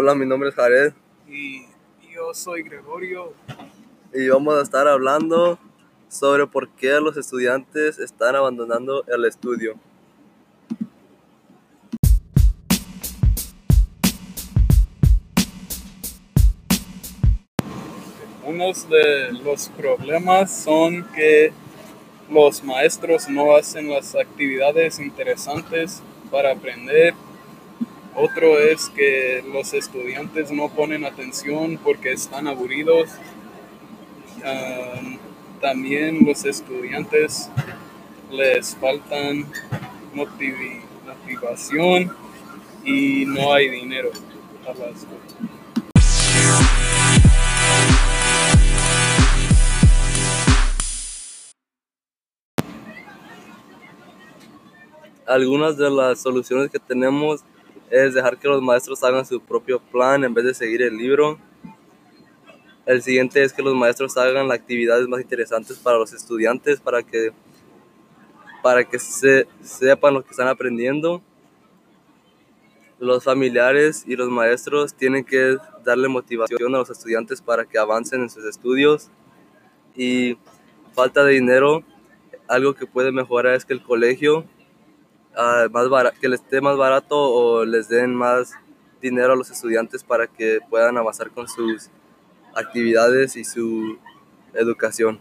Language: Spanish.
Hola, mi nombre es Jared y yo soy Gregorio. y vamos a estar hablando sobre por qué los estudiantes están abandonando el estudio. Unos de los problemas son que los maestros no hacen las actividades interesantes para aprender. Otro es que los estudiantes no ponen atención porque están aburridos. También los estudiantes les faltan motivación y no hay dinero para. Algunas de las soluciones que tenemos es dejar que los maestros hagan su propio plan en vez de seguir el libro. El siguiente es que los maestros hagan las actividades más interesantes para los estudiantes para que, para que se, sepan lo que están aprendiendo. Los familiares y los maestros tienen que darle motivación a los estudiantes para que avancen en sus estudios. Y falta de dinero, algo que puede mejorar es que el colegio más bara- que les esté más barato o les den más dinero a los estudiantes para que puedan avanzar con sus actividades y su educación.